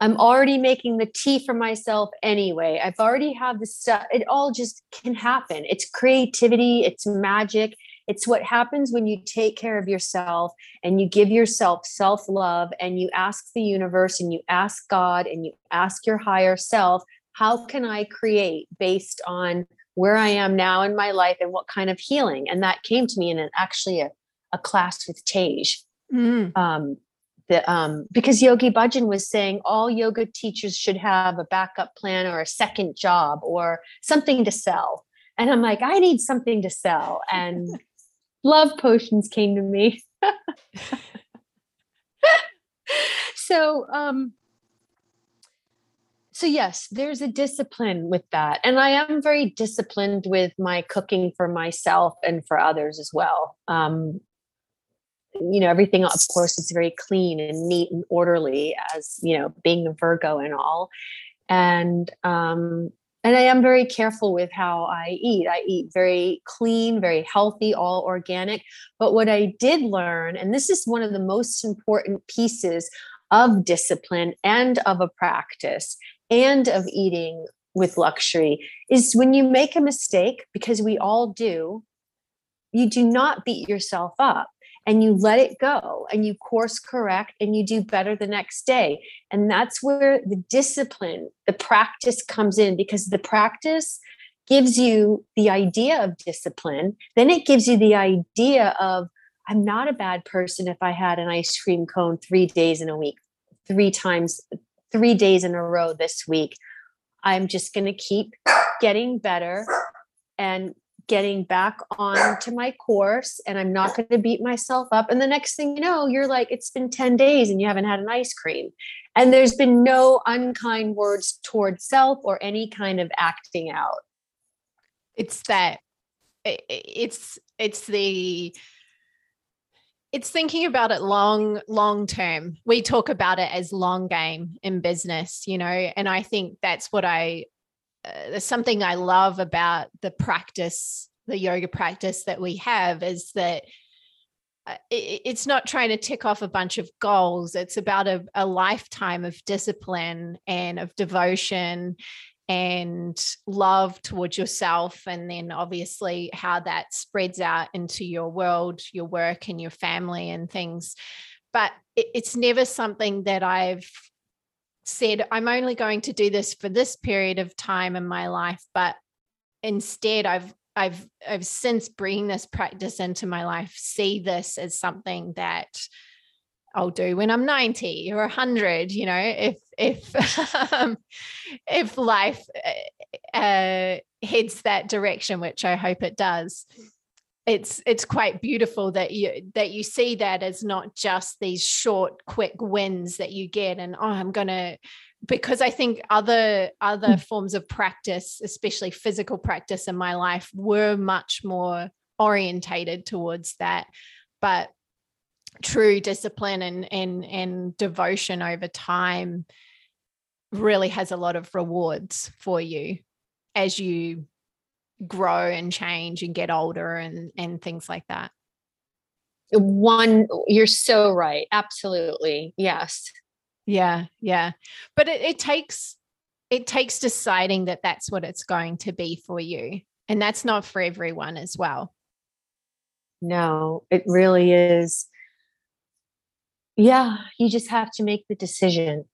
B: I'm already making the tea for myself anyway. I've already have the stuff. It all just can happen. It's creativity, it's magic. It's what happens when you take care of yourself and you give yourself self love and you ask the universe and you ask God and you ask your higher self, how can I create based on where I am now in my life and what kind of healing. And that came to me in an actually a, a class with Tej. Mm. Um, the, um, because Yogi Bhajan was saying all yoga teachers should have a backup plan or a second job or something to sell. And I'm like, I need something to sell. And love potions came to me. so um, so yes there's a discipline with that and i am very disciplined with my cooking for myself and for others as well. Um, you know everything of course is very clean and neat and orderly as you know being a virgo and all. And um and i am very careful with how i eat. I eat very clean very healthy all organic. But what i did learn and this is one of the most important pieces of discipline and of a practice and of eating with luxury is when you make a mistake, because we all do, you do not beat yourself up and you let it go and you course correct and you do better the next day. And that's where the discipline, the practice comes in because the practice gives you the idea of discipline. Then it gives you the idea of, I'm not a bad person if I had an ice cream cone three days in a week, three times three days in a row this week. I'm just going to keep getting better and getting back on to my course and I'm not going to beat myself up. And the next thing you know, you're like, it's been 10 days and you haven't had an ice cream. And there's been no unkind words towards self or any kind of acting out.
A: It's that it's it's the it's thinking about it long long term. We talk about it as long game in business you know and i think that's what i uh, something i love about the practice the yoga practice that we have is that uh, it's not trying to tick off a bunch of goals. It's about a, a lifetime of discipline and of devotion and love towards yourself and then obviously how that spreads out into your world your work and your family and things. But it's never something that i've said, I'm only going to do this for this period of time in my life, but instead I've I've I've since bringing this practice into my life, see this as something that I'll do when I'm 90 or 100, you know, if if um, if life uh, uh, heads that direction, which I hope it does. It's it's quite beautiful that you that you see that as not just these short, quick wins that you get, and oh, I'm gonna because I think other other mm. forms of practice, especially physical practice in my life, were much more orientated towards that. But true discipline and and and devotion over time really has a lot of rewards for you as you grow and change and get older and and things like that.
B: One you're so right. Absolutely. Yes.
A: Yeah yeah. But it, it takes it takes deciding that that's what it's going to be for you. And that's not for everyone as well.
B: No it really is yeah you just have to make the decision.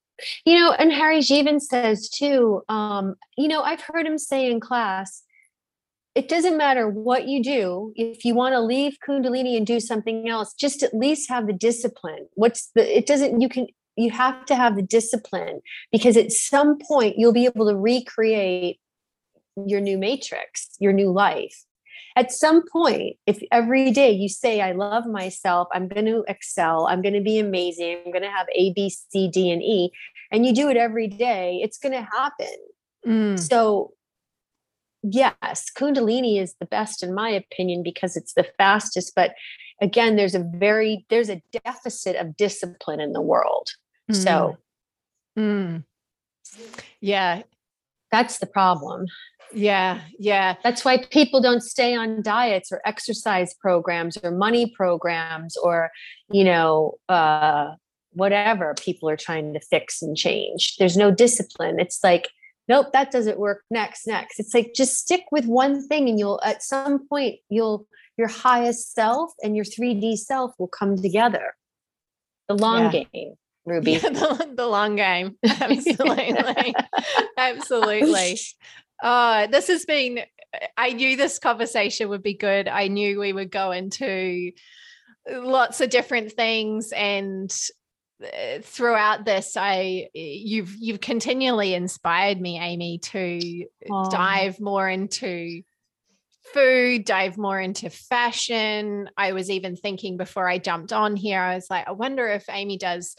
B: You know and Hari Jiwan says too um you know i've heard him say in class it doesn't matter what you do if you want to leave kundalini and do something else just at least have the discipline. What's the it doesn't you can you have to have the discipline because at some point you'll be able to recreate your new matrix your new life at some point if every day you say i love myself i'm going to excel i'm going to be amazing i'm going to have a b c d and e and you do it every day it's going to happen mm. so yes kundalini is the best in my opinion because it's the fastest but again there's a very there's a deficit of discipline in the world mm. so
A: mm. yeah
B: that's the problem
A: yeah, yeah.
B: That's why people don't stay on diets or exercise programs or money programs or, you know, uh, whatever people are trying to fix and change. There's no discipline. It's like, nope, that doesn't work. Next, next. It's like just stick with one thing and you'll, at some point, you'll, your highest self and your 3D self will come together. The long yeah. game. Ruby.
A: Yeah, the, the long game. Absolutely. Absolutely. Uh, this has been, I knew this conversation would be good. I knew we would go into lots of different things and uh, throughout this i you've you've continually inspired me amy to oh. dive more into food dive more into fashion i was even thinking before i jumped on here i was like i wonder if amy does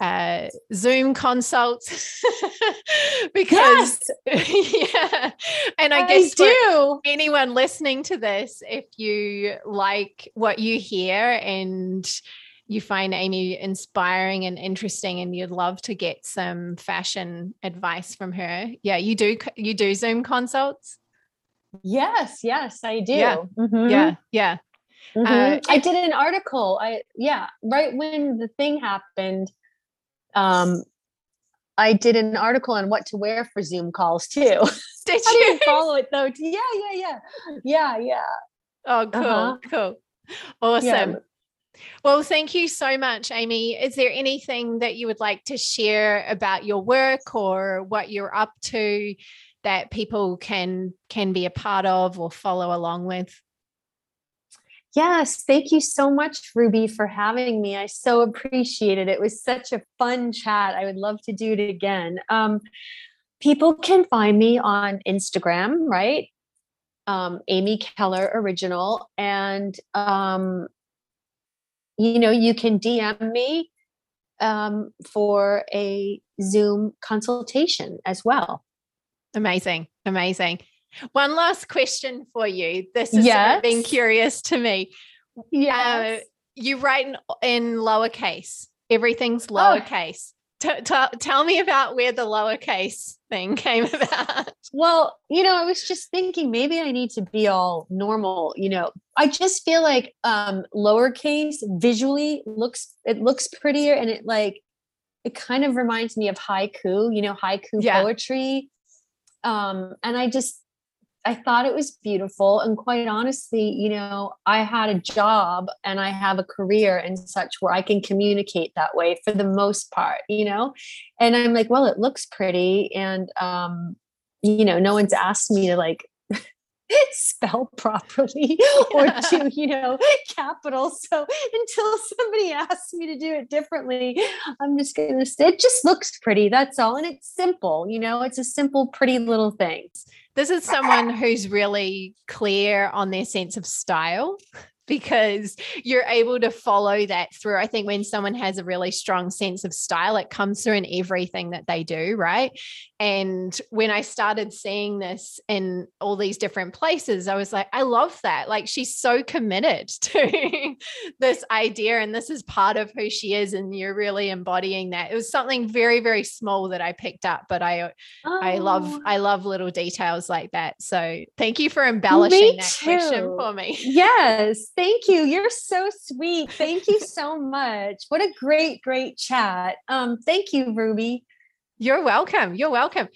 A: uh, Zoom consults because yeah, and I, I guess do anyone listening to this, if you like what you hear and you find Amy inspiring and interesting, and you'd love to get some fashion advice from her, yeah, you do you do Zoom consults.
B: Yes, yes, I do.
A: Yeah, mm-hmm. yeah, yeah.
B: Mm-hmm. Uh, I did an article. I yeah, right when the thing happened, um, I did an article on what to wear for Zoom calls too.
A: Did you
B: didn't follow it though? Yeah, yeah, yeah, yeah, yeah.
A: Oh, cool, uh-huh. cool, awesome. Yeah. Well, thank you so much, Amy. Is there anything that you would like to share about your work or what you're up to that people can can be a part of or follow along with?
B: Yes, thank you so much, Ruby, for having me. I so appreciate it. It was such a fun chat. I would love to do it again. Um, people can find me on Instagram, right? Um, Amy Keller Original. And, um, you know, you can DM me um, for a Zoom consultation as well.
A: Amazing. Amazing. One last question for you. This has yes. been curious to me. Yeah. Uh, you write in, in, lowercase. Everything's oh. lowercase. Oh. T- t- tell me about where the lowercase thing came about.
B: Well, you know, I was just thinking maybe I need to be all normal. You know, I just feel like um lowercase visually looks it looks prettier and it like it kind of reminds me of haiku, you know, haiku yeah. poetry. Um, and I just I thought it was beautiful. And quite honestly, you know, I had a job and I have a career and such where I can communicate that way for the most part, you know? And I'm like, well, it looks pretty. And, um, you know, no one's asked me to like spell properly or to you know capital so until somebody asks me to do it differently i'm just gonna it just looks pretty that's all and it's simple you know it's a simple pretty little thing
A: this is someone who's really clear on their sense of style because you're able to follow that through. I think when someone has a really strong sense of style, it comes through in everything that they do, right? And when I started seeing this in all these different places, I was like, I love that. Like she's so committed to this idea, and this is part of who she is, and you're really embodying that. It was something very, very small that I picked up, but I, oh. I love, oh. I love little details like that. So thank you for embellishing that question for me.
B: Yes, thank you. You're so sweet. Thank you so much. What a great, great chat. Um, thank you, Ruby.
A: You're welcome. You're welcome.